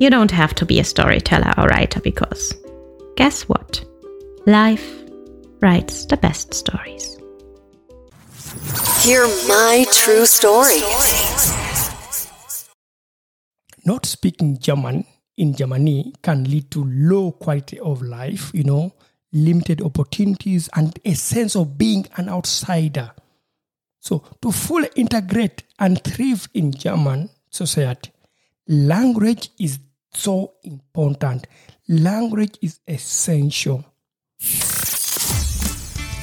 You don't have to be a storyteller or writer because guess what? Life writes the best stories. Hear my true story. Not speaking German in Germany can lead to low quality of life, you know, limited opportunities, and a sense of being an outsider. So, to fully integrate and thrive in German society, language is so important. Language is essential.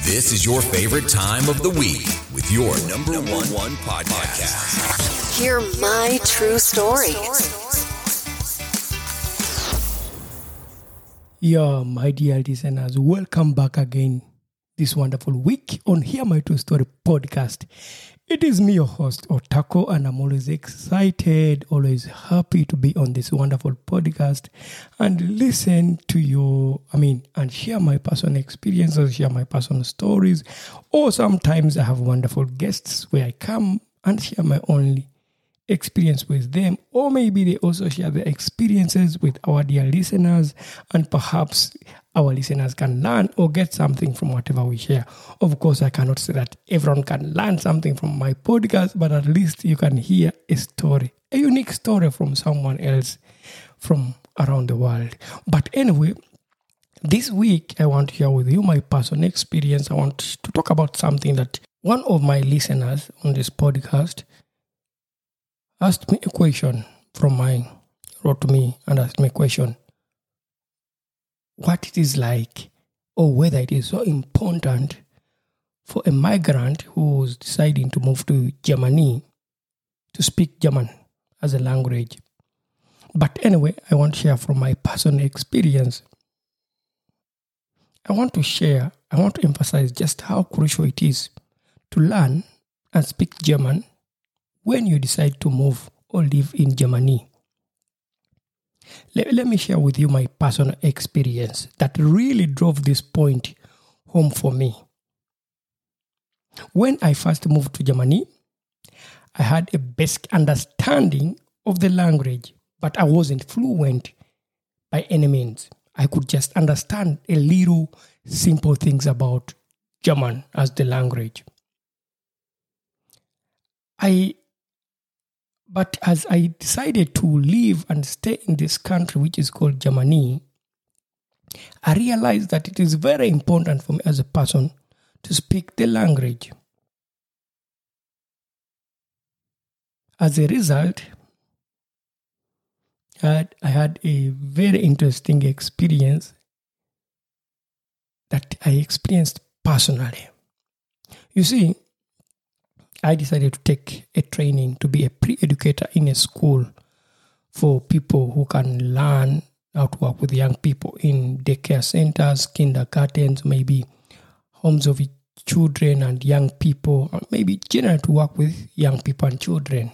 This is your favorite time of the week with your number one, one podcast. Hear my true story. Yeah, my dear listeners, welcome back again this wonderful week on Hear My True Story podcast. It is me, your host, Otako, and I'm always excited, always happy to be on this wonderful podcast and listen to your, I mean, and share my personal experiences, share my personal stories. Or sometimes I have wonderful guests where I come and share my only experience with them, or maybe they also share their experiences with our dear listeners, and perhaps our listeners can learn or get something from whatever we share. Of course, I cannot say that everyone can learn something from my podcast, but at least you can hear a story, a unique story from someone else from around the world. But anyway, this week I want to share with you my personal experience. I want to talk about something that one of my listeners on this podcast asked me a question from mine, wrote to me and asked me a question what it is like or whether it is so important for a migrant who is deciding to move to Germany to speak German as a language. But anyway, I want to share from my personal experience. I want to share, I want to emphasize just how crucial it is to learn and speak German when you decide to move or live in Germany. Let, let me share with you my personal experience that really drove this point home for me. When I first moved to Germany, I had a basic understanding of the language, but I wasn't fluent by any means. I could just understand a little simple things about German as the language. I but as I decided to live and stay in this country, which is called Germany, I realized that it is very important for me as a person to speak the language. As a result, I had, a very interesting experience that I experienced personally. You see, I decided to take a training to be a pre educator in a school for people who can learn how to work with young people in daycare centers, kindergartens, maybe homes of children and young people, or maybe generally to work with young people and children.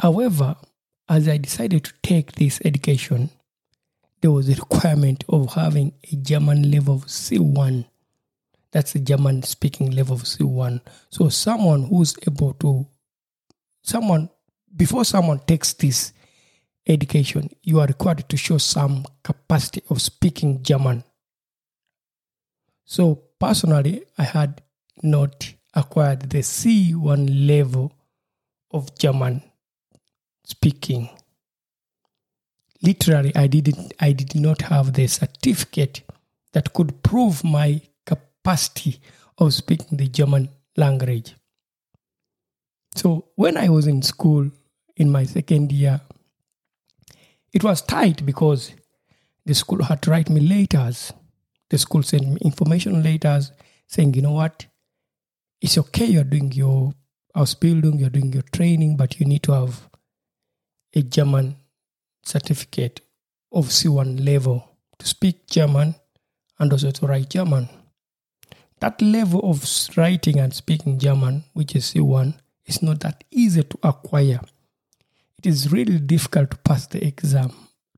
However, as I decided to take this education, there was a requirement of having a German level of C1 that's the German speaking level of C1. So someone who's able to, someone, before someone takes this education, you are required to show some capacity of speaking German. So personally, I had not acquired the C1 level of German speaking. literally I didn't I did not have the certificate that could prove my capacity of speaking the German language. So when I was in school in my second year, it was tight because the school had to write me letters. The school sent me information letters saying, you know what, it's okay you're doing your Ausbildung, you're doing your training, but you need to have a German certificate of C1 level to speak German and also to write German. That level of writing and speaking German, which is C1, is not that easy to acquire. It is really difficult to pass the exam.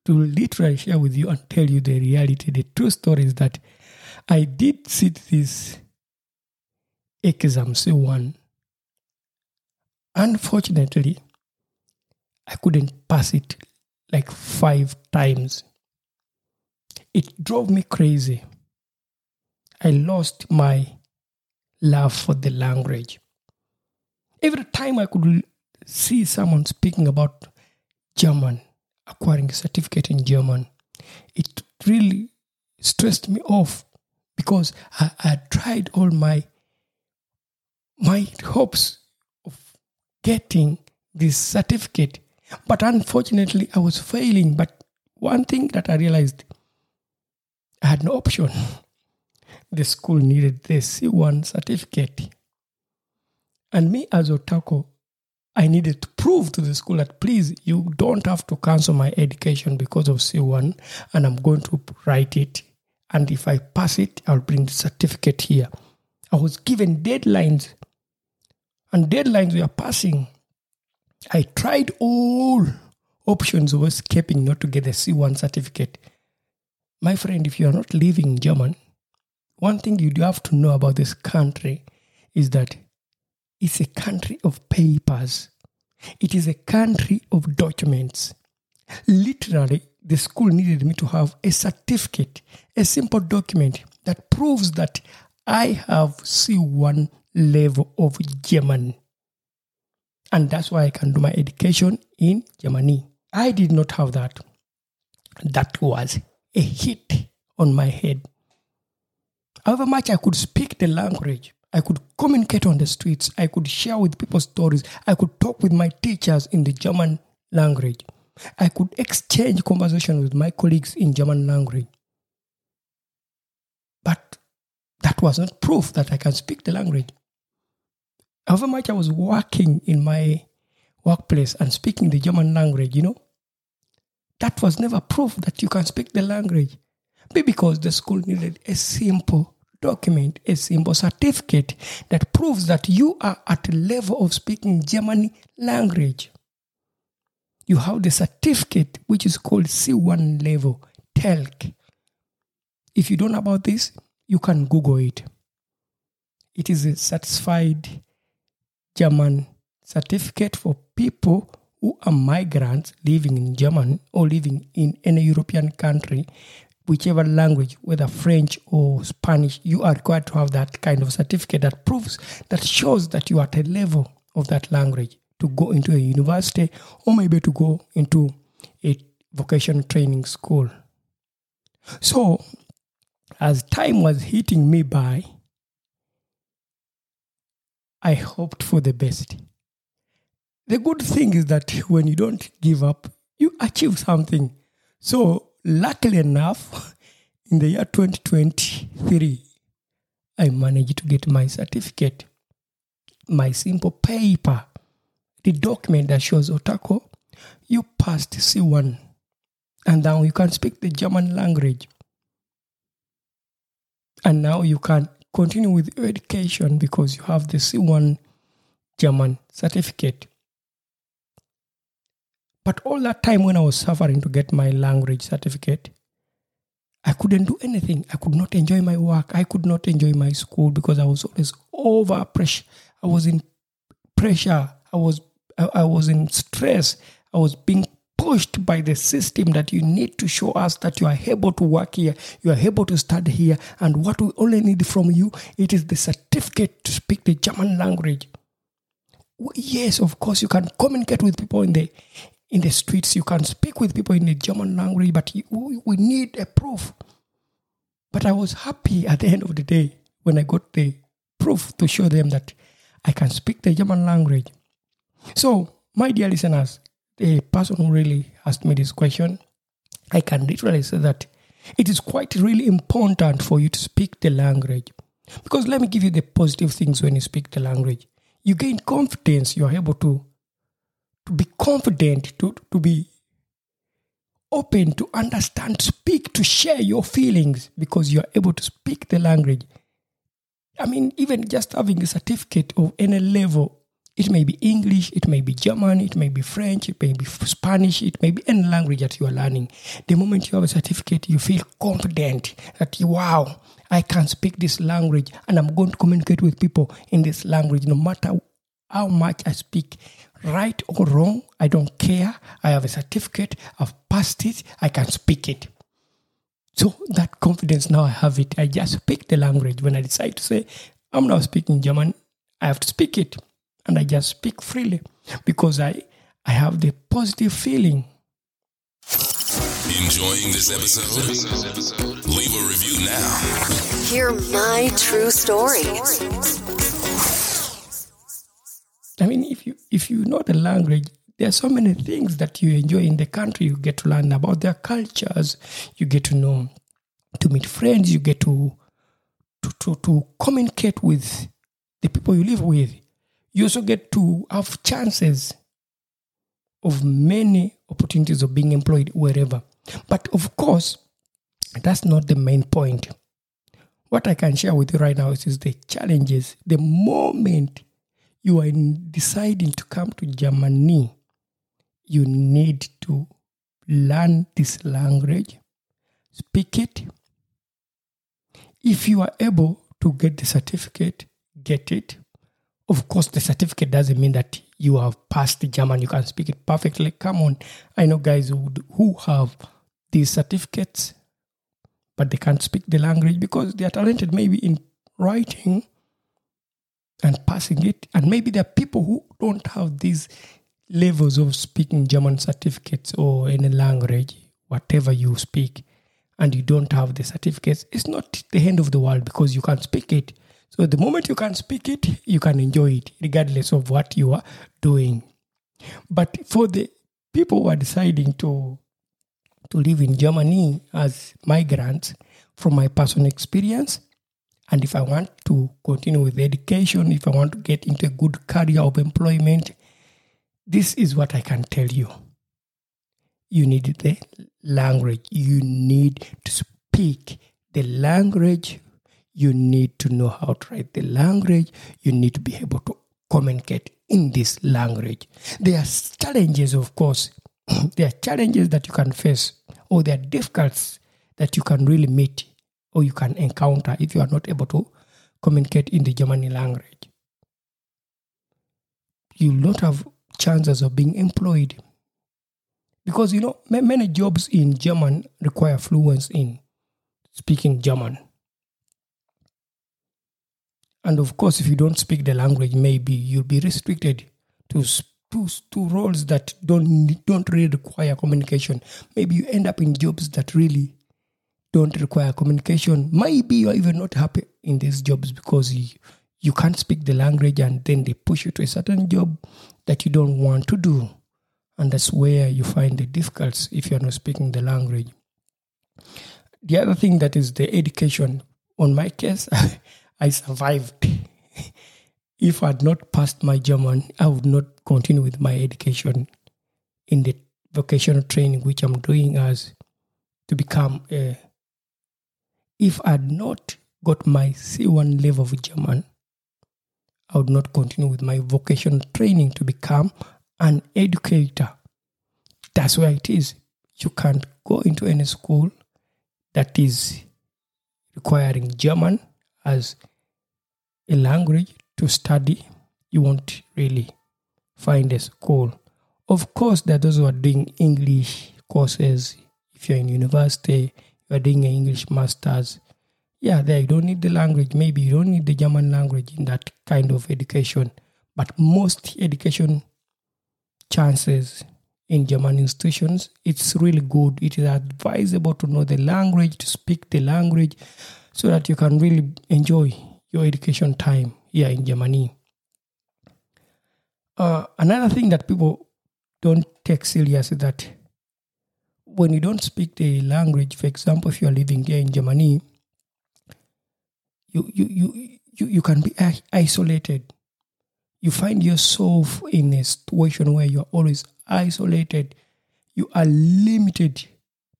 To literally share with you and tell you the reality, the true story is that I did sit this exam C1. Unfortunately, I couldn't pass it like five times. It drove me crazy. I lost my love for the language. Every time I could see someone speaking about German, acquiring a certificate in German, it really stressed me off because I, I tried all my my hopes of getting this certificate but unfortunately, I was failing. But one thing that I realized, I had no option. The school needed the C1 certificate. And me as Otako, I needed to prove to the school that please, you don't have to cancel my education because of C1, and I'm going to write it. And if I pass it, I'll bring the certificate here. I was given deadlines, and deadlines were passing. I tried all options of escaping not to get the C1 certificate. My friend, if you are not living in German, one thing you do have to know about this country is that it's a country of papers. It is a country of documents. Literally, the school needed me to have a certificate, a simple document that proves that I have C1 level of German. And that's why I can do my education in Germany. I did not have that. That was a hit on my head. However much I could speak the language, I could communicate on the streets, I could share with people stories, I could talk with my teachers in the German language. I could exchange conversation with my colleagues in German language. But that was not proof that I can speak the language however much I was working in my workplace and speaking the German language, you know, that was never proof that you can speak the language. Maybe because the school needed a simple document, a simple certificate that proves that you are at a level of speaking German language. You have the certificate which is called C1 level, TELC. If you don't know about this, you can Google it. It is a satisfied German certificate for people who are migrants living in Germany or living in any European country, whichever language, whether French or Spanish, you are required to have that kind of certificate that proves, that shows that you are at a level of that language to go into a university or maybe to go into a vocational training school. So, as time was hitting me by, I hoped for the best. The good thing is that when you don't give up, you achieve something. So, luckily enough, in the year 2023, I managed to get my certificate, my simple paper, the document that shows Otako, you passed C1, and now you can speak the German language. And now you can continue with your education because you have the C1 German certificate. But all that time when I was suffering to get my language certificate, I couldn't do anything. I could not enjoy my work. I could not enjoy my school because I was always over pressure. I was in pressure. I was I, I was in stress. I was being pushed by the system that you need to show us that you are able to work here, you are able to study here, and what we only need from you it is the certificate to speak the German language. Yes, of course, you can communicate with people in the in the streets. You can speak with people in the German language, but you, we- we need a proof. But I was happy at the end of the day when I got the proof to show them that I can speak the German language. So, my dear listeners, the person who really asked me this question, I can literally say that it is quite really important for you to speak the language. Because let me give you the positive things when you speak the language. You gain confidence, you are able to, to be confident, to, to be open to understand, speak, to share your feelings because you are able to speak the language. I mean, even just having a certificate of any level, it may be English, it may be German, it may be French, it may be Spanish, it may be any language that you are learning. The moment you have a certificate, you feel confident that, wow, I can speak this language and I'm going to communicate with people in this language no matter how much I speak. Right or wrong, I don't care. I have a certificate, I've passed it, I can speak it. So that confidence now I have it. I just speak the language. When I decide to say, I'm now speaking German, I have to speak it. And I just speak freely because I, I have the positive feeling. Enjoying this episode? Leave a review now. Hear my true story. I mean, if you if you know the language, there are so many things that you enjoy in the country. You get to learn about their cultures. You get to know to meet friends. You get to to to, to communicate with the people you live with. You also get to have chances of many opportunities of being employed wherever. But of course, that's not the main point. What I can share with you right now is, is the challenges. The moment you are in deciding to come to Germany, you need to learn this language, speak it. If you are able to get the certificate, get it. Of course, the certificate doesn't mean that you have passed the German, you can speak it perfectly. Come on. I know guys who, who have these certificates, but they can't speak the language because they are talented maybe in writing and passing it. And maybe there are people who don't have these levels of speaking German certificates or any language, whatever you speak, and you don't have the certificates. It's not the end of the world because you can speak it. So the moment you can speak it, you can enjoy it, regardless of what you are doing. But for the people who are deciding to to live in Germany as migrants, from my personal experience, and if I want to continue with education, if I want to get into a good career of employment, this is what I can tell you. You need the language. You need to speak the language. You need to know how to write the language. You need to be able to communicate in this language. There are challenges, of course. there are challenges that you can face, or there are difficulties that you can really meet or you can encounter if you are not able to communicate in the German language. You will not have chances of being employed because you know ma- many jobs in German require fluency in speaking German. And of course, if you don't speak the language, maybe you'll be restricted to to, to roles that don't don't really require communication. Maybe you end up in jobs that really don't require communication. Maybe you're even not happy in these jobs because you, you can't speak the language and then they push you to a certain job that you don't want to do. And that's where you find the difficulties if you're not speaking the language. The other thing that is the education. On my case, I survived. if I had not passed my German, I would not continue with my education in the vocational training which I'm doing as to become a if I had not got my C1 level of German, I would not continue with my vocational training to become an educator. That's where it is. You can't go into any school that is requiring German as a language to study. You won't really find a school. Of course, there are those who are doing English courses. If you're in university, you are doing an English master's. Yeah, there you don't need the language. Maybe you don't need the German language in that kind of education. But most education chances in German institutions. It's really good. It is advisable to know the language, to speak the language, so that you can really enjoy your education time here in Germany. Uh, another thing that people don't take serious is that when you don't speak the language, for example, if you are living here in Germany, you you you you, you can be isolated. You find yourself in a situation where you are always isolated. You are limited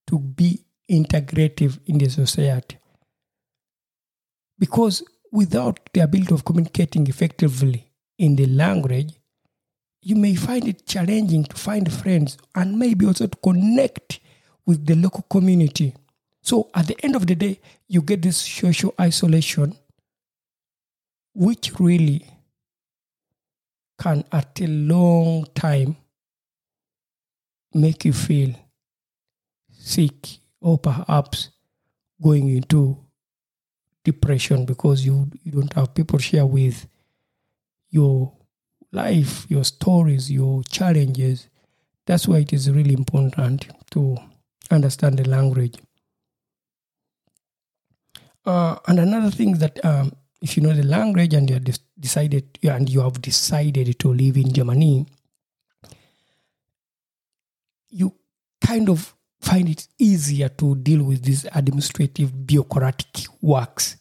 to be integrative in the society. Because without the ability of communicating effectively in the language, you may find it challenging to find friends and maybe also to connect with the local community. So at the end of the day, you get this social isolation, which really can at a long time make you feel sick or perhaps going into depression because you, you don't have people share with your life, your stories, your challenges. That's why it is really important to understand the language. Uh, and another thing that um, if you know the language and you decided and you have decided to live in Germany, you kind of find it easier to deal with these administrative bureaucratic works.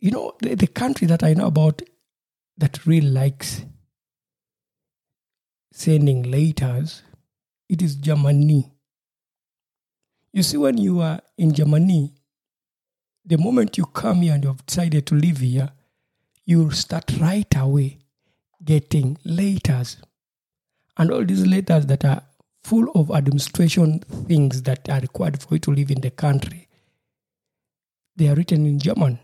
You know, the, the country that I know about that really likes sending letters, it is Germany. You see, when you are in Germany, the moment you come here and you have decided to live here, you'll start right away getting letters. And all these letters that are full of administration things that are required for you to live in the country, they are written in German.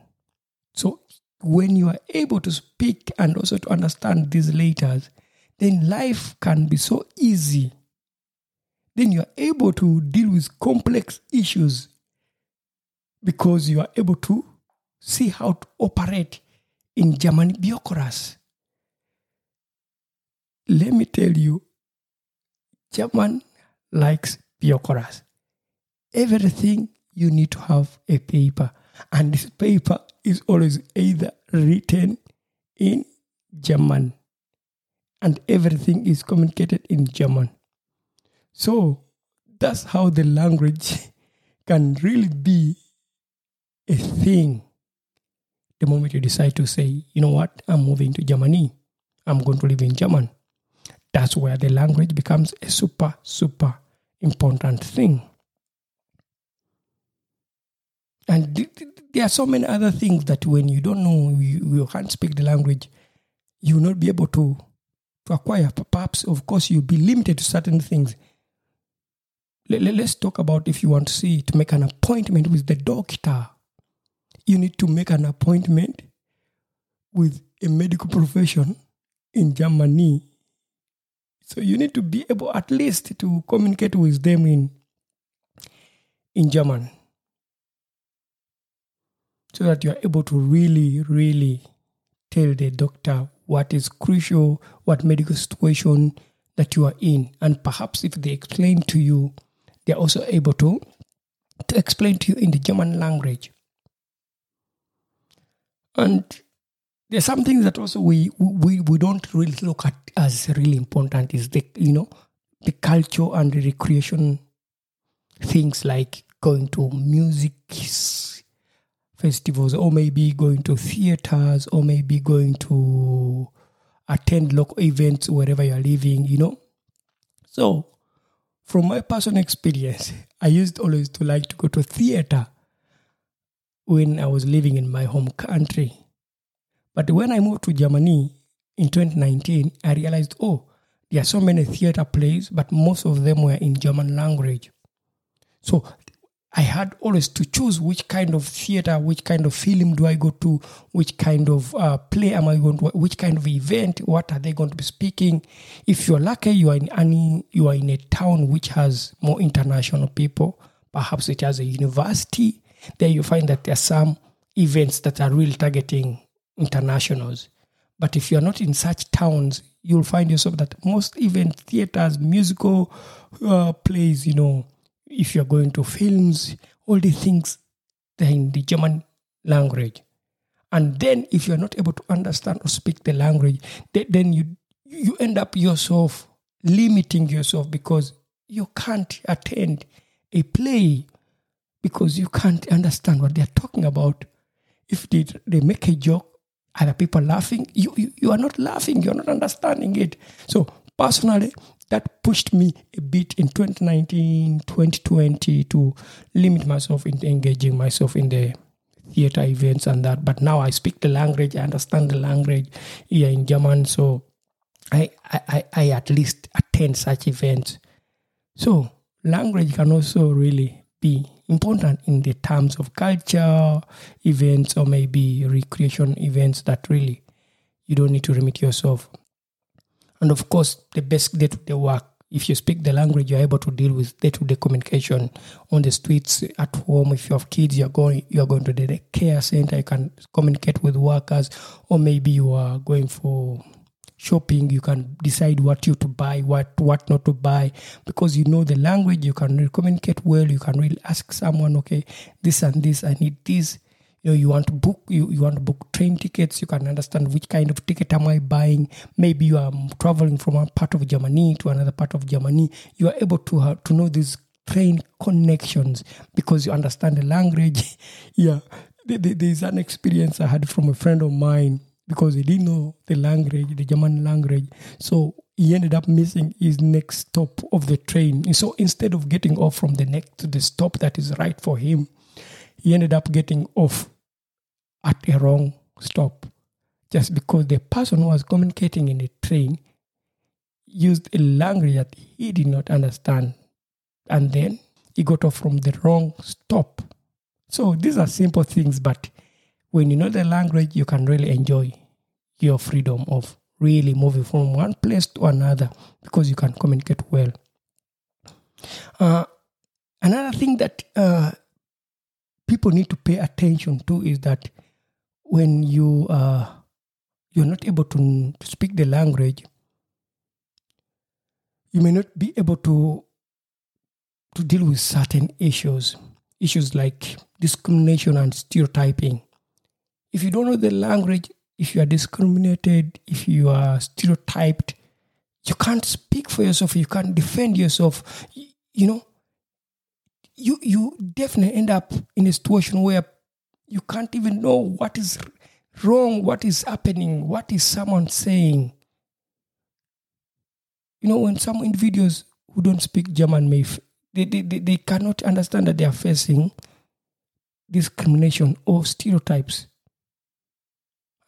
So when you are able to speak and also to understand these letters, then life can be so easy. Then you are able to deal with complex issues because you are able to see how to operate in German bureaucracy. Let me tell you, German likes bureaucracy. Everything you need to have a paper, and this paper is always either written in German, and everything is communicated in German. So that's how the language can really be a thing the moment you decide to say, you know what, I'm moving to Germany, I'm going to live in German. That's where the language becomes a super, super important thing. And th- th- there are so many other things that when you don't know, you, you can't speak the language, you will not be able to, to acquire. Perhaps, of course, you'll be limited to certain things. Let, let, let's talk about if you want to see, to make an appointment with the doctor you need to make an appointment with a medical profession in Germany. So you need to be able at least to communicate with them in in German. So that you are able to really, really tell the doctor what is crucial, what medical situation that you are in. And perhaps if they explain to you, they're also able to, to explain to you in the German language. And there's something that also we, we we don't really look at as really important is the you know the culture and the recreation things like going to music festivals or maybe going to theaters or maybe going to attend local events wherever you're living you know. So from my personal experience i used always to like to go to theater when I was living in my home country. But when I moved to Germany in 2019, I realized, oh, there are so many theater plays, but most of them were in German language. So I had always to choose which kind of theater, which kind of film do I go to, which kind of uh, play am I going to, which kind of event, what are they going to be speaking. If you're lucky, you are in any, you are in a town which has more international people. Perhaps it has a university there you find that there are some events that are really targeting internationals. But if you're not in such towns, you'll find yourself that most even theaters, musical uh, plays, you know, if you're going to films, all these things, they're in the German language. And then if you're not able to understand or speak the language, th- then you you end up yourself limiting yourself because you can't attend a play because you can't understand what they're talking about. If they, they make a joke, other people laughing, you, you, you are not laughing, you're not understanding it. So, personally, that pushed me a bit in 2019, 2020 to limit myself in engaging myself in the theater events and that. But now I speak the language, I understand the language here in German, so I, I, I at least attend such events. So language can also really be important in the terms of culture events or maybe recreation events that really you don't need to limit yourself. And of course, the best day-to-day work. If you speak the language, you're able to deal with day-to-day communication on the streets, at home. If you have kids, you're going you're going to the care center. You can communicate with workers, or maybe you are going for shopping you can decide what you to buy what what not to buy. Because you know the language you can really communicate well you can really ask someone okay this and this i need this. You know you want to book you, you want to book train tickets you can understand which kind of ticket am i buying. Maybe you are traveling from one part of germany to another part of germany. You are able to have, to know these train connections because you understand the language. Yeah. There's an experience i had from a friend of mine because he didn't know the language, the German language. So he ended up missing his next stop of the train. And so instead of getting off from the next to the stop that is right for him, he ended up getting off at a wrong stop just because the person who was communicating in the train used a language that he did not understand. And then he got off from the wrong stop. So these are simple things, but when you know the language, you can really enjoy your freedom of really moving from one place to another because you can communicate well. Uh, another thing that uh, people need to pay attention to is that when you uh, you're not able to, to speak the language, you may not be able to to deal with certain issues, issues like discrimination and stereotyping if you don't know the language, if you are discriminated, if you are stereotyped, you can't speak for yourself, you can't defend yourself. You, you know, you you definitely end up in a situation where you can't even know what is wrong, what is happening, what is someone saying. You know, when some individuals who don't speak German may they, they, they, they cannot understand that they are facing discrimination or stereotypes.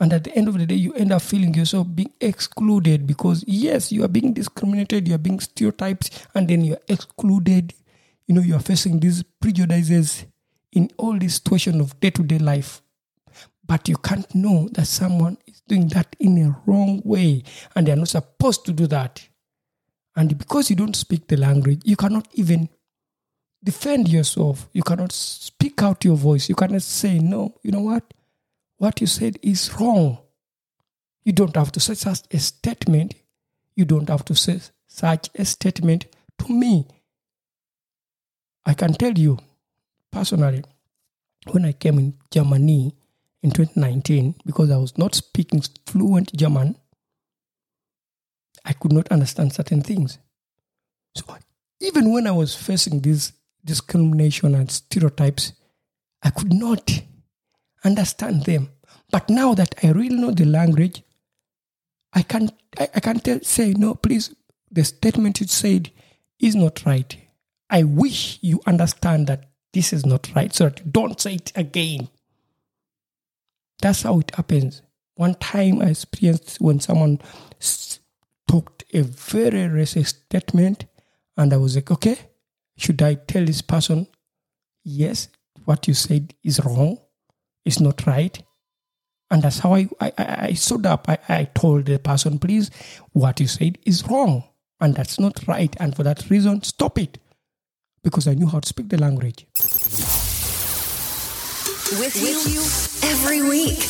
And at the end of the day, you end up feeling yourself being excluded because, yes, you are being discriminated, you are being stereotyped, and then you're excluded. You know, you are facing these prejudices in all this situation of day to day life. But you can't know that someone is doing that in a wrong way and they are not supposed to do that. And because you don't speak the language, you cannot even defend yourself. You cannot speak out your voice. You cannot say, no, you know what? What you said is wrong. You don't have to say such a statement. You don't have to say such a statement to me. I can tell you personally, when I came in Germany in 2019, because I was not speaking fluent German, I could not understand certain things. So even when I was facing this discrimination and stereotypes, I could not understand them. But now that I really know the language, I can I, I can tell say no, please. The statement you said is not right. I wish you understand that this is not right, so that don't say it again. That's how it happens. One time I experienced when someone talked a very racist statement, and I was like, okay, should I tell this person, yes, what you said is wrong? Is not right. And that's how I, I, I stood up. I, I told the person, please, what you said is wrong. And that's not right. And for that reason, stop it. Because I knew how to speak the language. With you every week.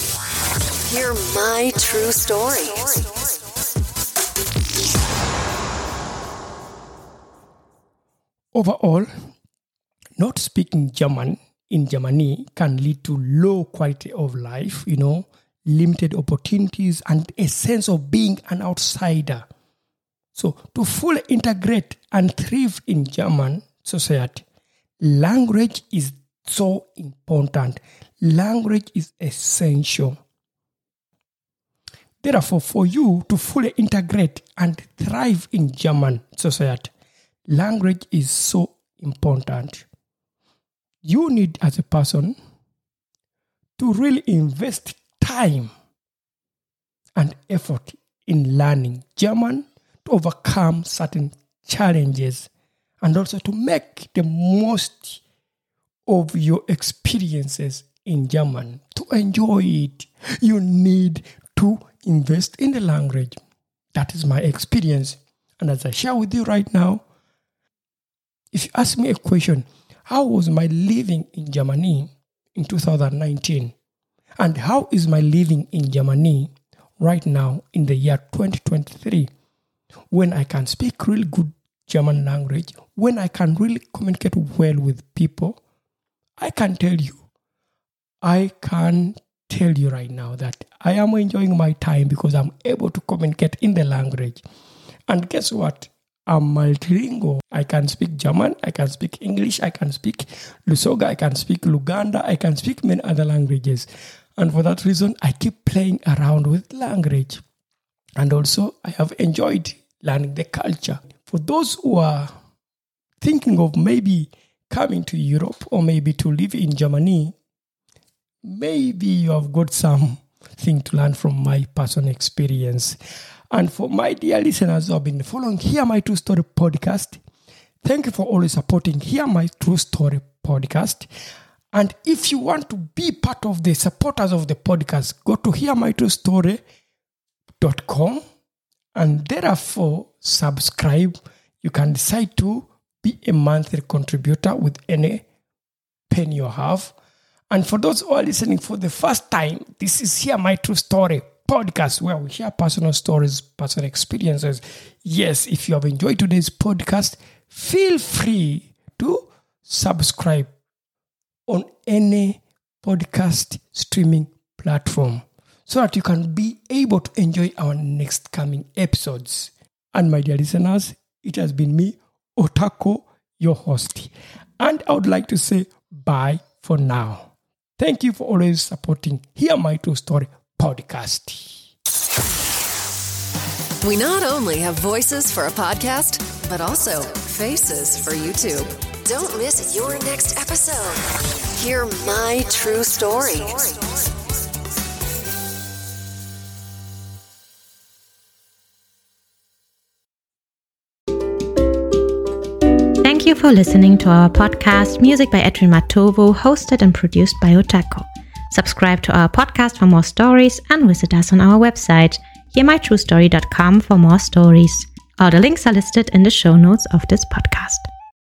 Hear my true story. Overall, not speaking German in Germany can lead to low quality of life, you know, limited opportunities, and a sense of being an outsider. So, to fully integrate and thrive in German society, language is so important. Language is essential. Therefore, for you to fully integrate and thrive in German society, language is so important. You need, as a person, to really invest time and effort in learning German to overcome certain challenges and also to make the most of your experiences in German. To enjoy it, you need to invest in the language. That is my experience. And as I share with you right now, if you ask me a question, how was my living in Germany in 2019? And how is my living in Germany right now in the year 2023? When I can speak really good German language, when I can really communicate well with people, I can tell you, I can tell you right now that I am enjoying my time because I'm able to communicate in the language. And guess what? I'm multilingual. I can speak German, I can speak English, I can speak Lusoga, I can speak Luganda, I can speak many other languages. And for that reason, I keep playing around with language. And also, I have enjoyed learning the culture. For those who are thinking of maybe coming to Europe or maybe to live in Germany, maybe you have got something to learn from my personal experience. And for my dear listeners who have been following Hear My True Story podcast, thank you for always supporting Hear My True Story podcast. And if you want to be part of the supporters of the podcast, go to hearmytruestory.com and therefore subscribe. You can decide to be a monthly contributor with any pen you have. And for those who are listening for the first time, this is Hear My True Story podcast where we share personal stories, personal experiences. Yes, if you have enjoyed today's podcast, feel free to subscribe on any podcast streaming platform so that you can be able to enjoy our next coming episodes. And my dear listeners, it has been me, Otako, your host. And I would like to say bye for now. Thank you for always supporting Hear My True Story podcast. We not only have voices for a podcast, but also faces for YouTube. Don't miss your next episode. Hear my true story. Thank you for listening to our podcast, Music by Edwin Matovu, hosted and produced by Otako. Subscribe to our podcast for more stories and visit us on our website, hearmytruestory.com for more stories. All the links are listed in the show notes of this podcast.